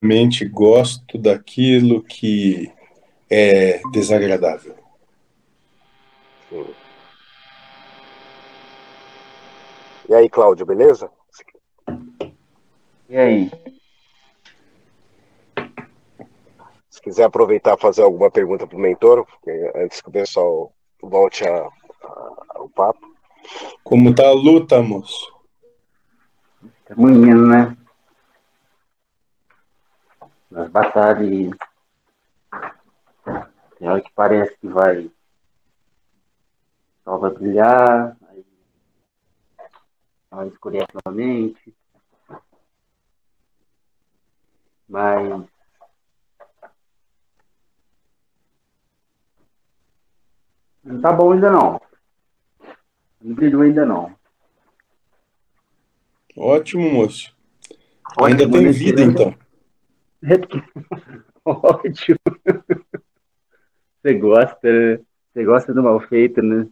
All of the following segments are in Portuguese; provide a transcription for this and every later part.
Realmente gosto daquilo que é desagradável. Sim. E aí, Cláudio, beleza? E aí? Se quiser aproveitar e fazer alguma pergunta para o mentor, antes que o pessoal volte a, a, ao papo. Como tá a luta, moço? Tá indo, né? Nas batalhas. Tem hora que parece que vai. Só vai brilhar, aí vai escurecer novamente. Mas Não tá bom ainda não. Não brilhou ainda não. Ótimo, moço. Ótimo, ainda tem vida, então. Ótimo. Você gosta, né? Você gosta do mal feito, né?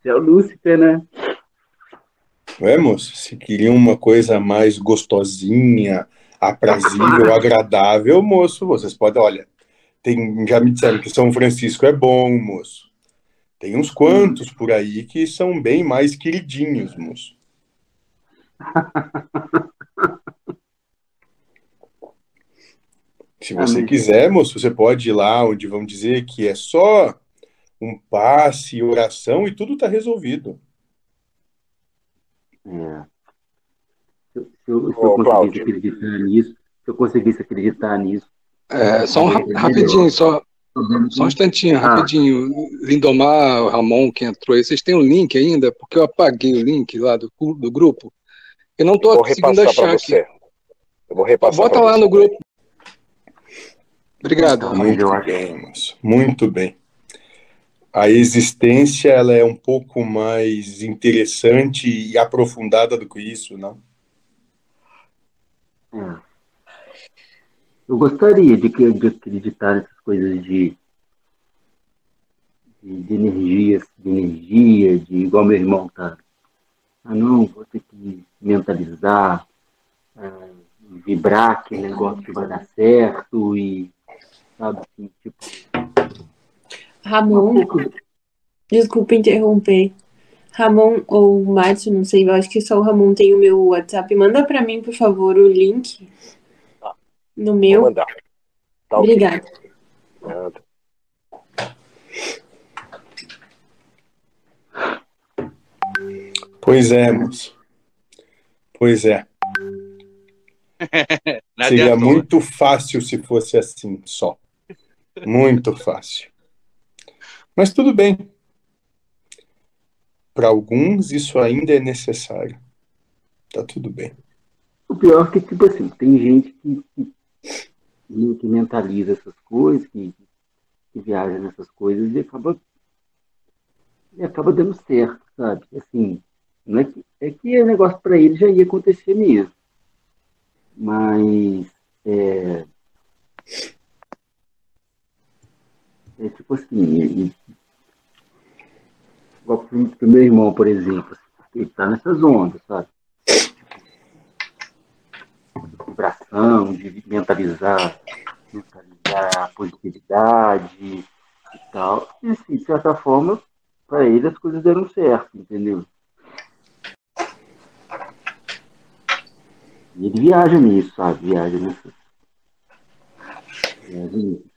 Você é o Lúcifer, né? É, moço, se queria uma coisa mais gostosinha, aprazível, agradável, moço, vocês podem, olha, tem, já me disseram que São Francisco é bom, moço. Tem uns quantos por aí que são bem mais queridinhos, moço. Se você quiser, moço, você pode ir lá onde vão dizer que é só um passe, oração e tudo está resolvido. É. Se, eu, se eu, se eu conseguisse acreditar nisso, se eu conseguisse acreditar nisso. É, só um rapidinho, só, só um instantinho, ah. rapidinho. Lindomar, Ramon, que entrou aí, vocês têm o um link ainda? Porque eu apaguei o link lá do, do grupo. Eu não estou conseguindo achar aqui. Eu vou repassar. Bota lá você. no grupo. Obrigado. Muito bem, muito bem. A existência ela é um pouco mais interessante e aprofundada do que isso, não? É. Eu gostaria de, de acreditar nessas coisas de, de, de energias, de energia, de igual meu irmão tá. Ah não, vou ter que mentalizar, é, vibrar aquele negócio que vai dar certo e sabe assim, tipo. Ramon, desculpa interromper. Ramon ou Márcio, não sei, eu acho que só o Ramon tem o meu WhatsApp. Manda para mim, por favor, o link no meu. Vou mandar. Tá Obrigada. Pois é, moço. Pois é. Seria muito fácil se fosse assim só. Muito fácil. Mas tudo bem. Para alguns, isso ainda é necessário. Tá tudo bem. O pior é que, tipo assim, tem gente que, que que mentaliza essas coisas, que, que viaja nessas coisas e acaba, e acaba dando certo, sabe? Assim, não é que, é que o negócio para ele já ia acontecer mesmo. Mas é, é tipo assim, igual pro meu irmão, por exemplo, ele tá nessas ondas, sabe? vibração, de mentalizar, mentalizar a positividade e tal. E assim, de certa forma, para ele as coisas deram certo, entendeu? E ele viaja nisso, sabe? Viaja nisso. Viaja nisso.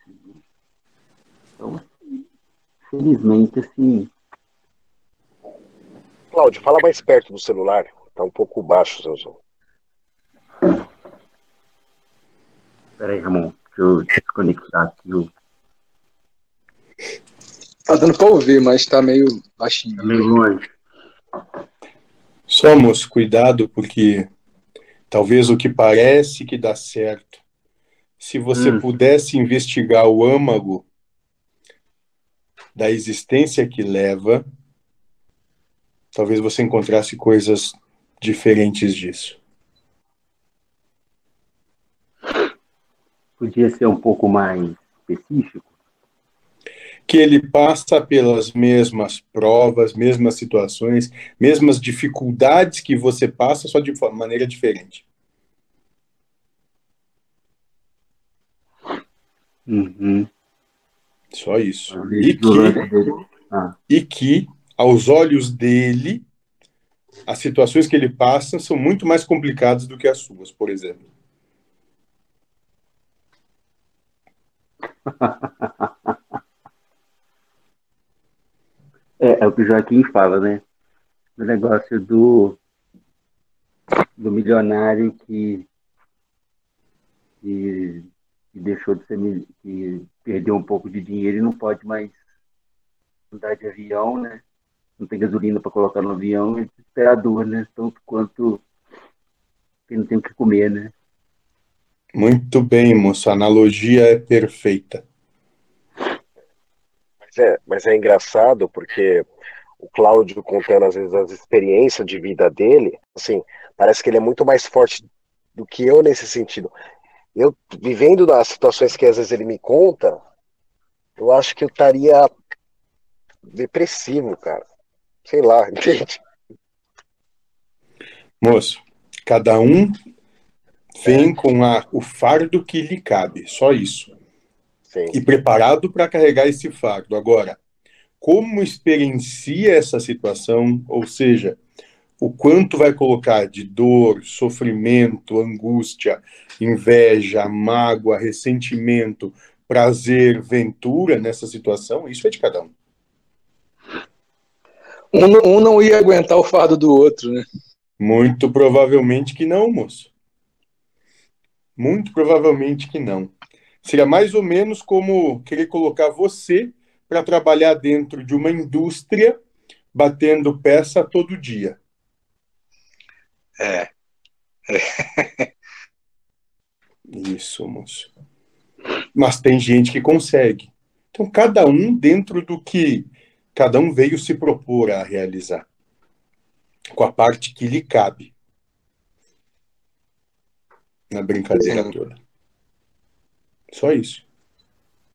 Então, felizmente, assim. Cláudio, fala mais perto do celular. Tá um pouco baixo o seu som. Espera aí, Ramon, deixa eu desconectar aqui o. Tá dando pra ouvir, mas tá meio baixinho. Tá meio longe. Somos, cuidado, porque talvez o que parece que dá certo, se você hum. pudesse investigar o âmago da existência que leva, talvez você encontrasse coisas diferentes disso. Podia ser um pouco mais específico? Que ele passa pelas mesmas provas, mesmas situações, mesmas dificuldades que você passa, só de maneira diferente. Uhum. Só isso. E que, ah. e que, aos olhos dele, as situações que ele passa são muito mais complicadas do que as suas, por exemplo. É, é o que o Joaquim fala, né? O negócio do, do milionário que, deixou de ser que perdeu um pouco de dinheiro e não pode mais andar de avião, né? Não tem gasolina para colocar no avião, é desesperador, né? Tanto quanto quem não tem o que comer, né? Muito bem, moço. A analogia é perfeita. Mas é, mas é engraçado porque o Cláudio contando às vezes as experiências de vida dele, assim, parece que ele é muito mais forte do que eu nesse sentido. Eu vivendo das situações que às vezes ele me conta, eu acho que eu estaria depressivo, cara. Sei lá, entende? Moço, cada um vem com a, o fardo que lhe cabe, só isso. Sim. E preparado para carregar esse fardo. Agora, como experiencia essa situação, ou seja, o quanto vai colocar de dor, sofrimento, angústia, inveja, mágoa, ressentimento, prazer, ventura nessa situação, isso é de cada um. Um não, um não ia aguentar o fardo do outro, né? Muito provavelmente que não, moço. Muito provavelmente que não. Seria mais ou menos como querer colocar você para trabalhar dentro de uma indústria batendo peça todo dia. É. é. Isso, moço. Mas tem gente que consegue. Então, cada um dentro do que cada um veio se propor a realizar, com a parte que lhe cabe na brincadeira Sim. toda. Só isso.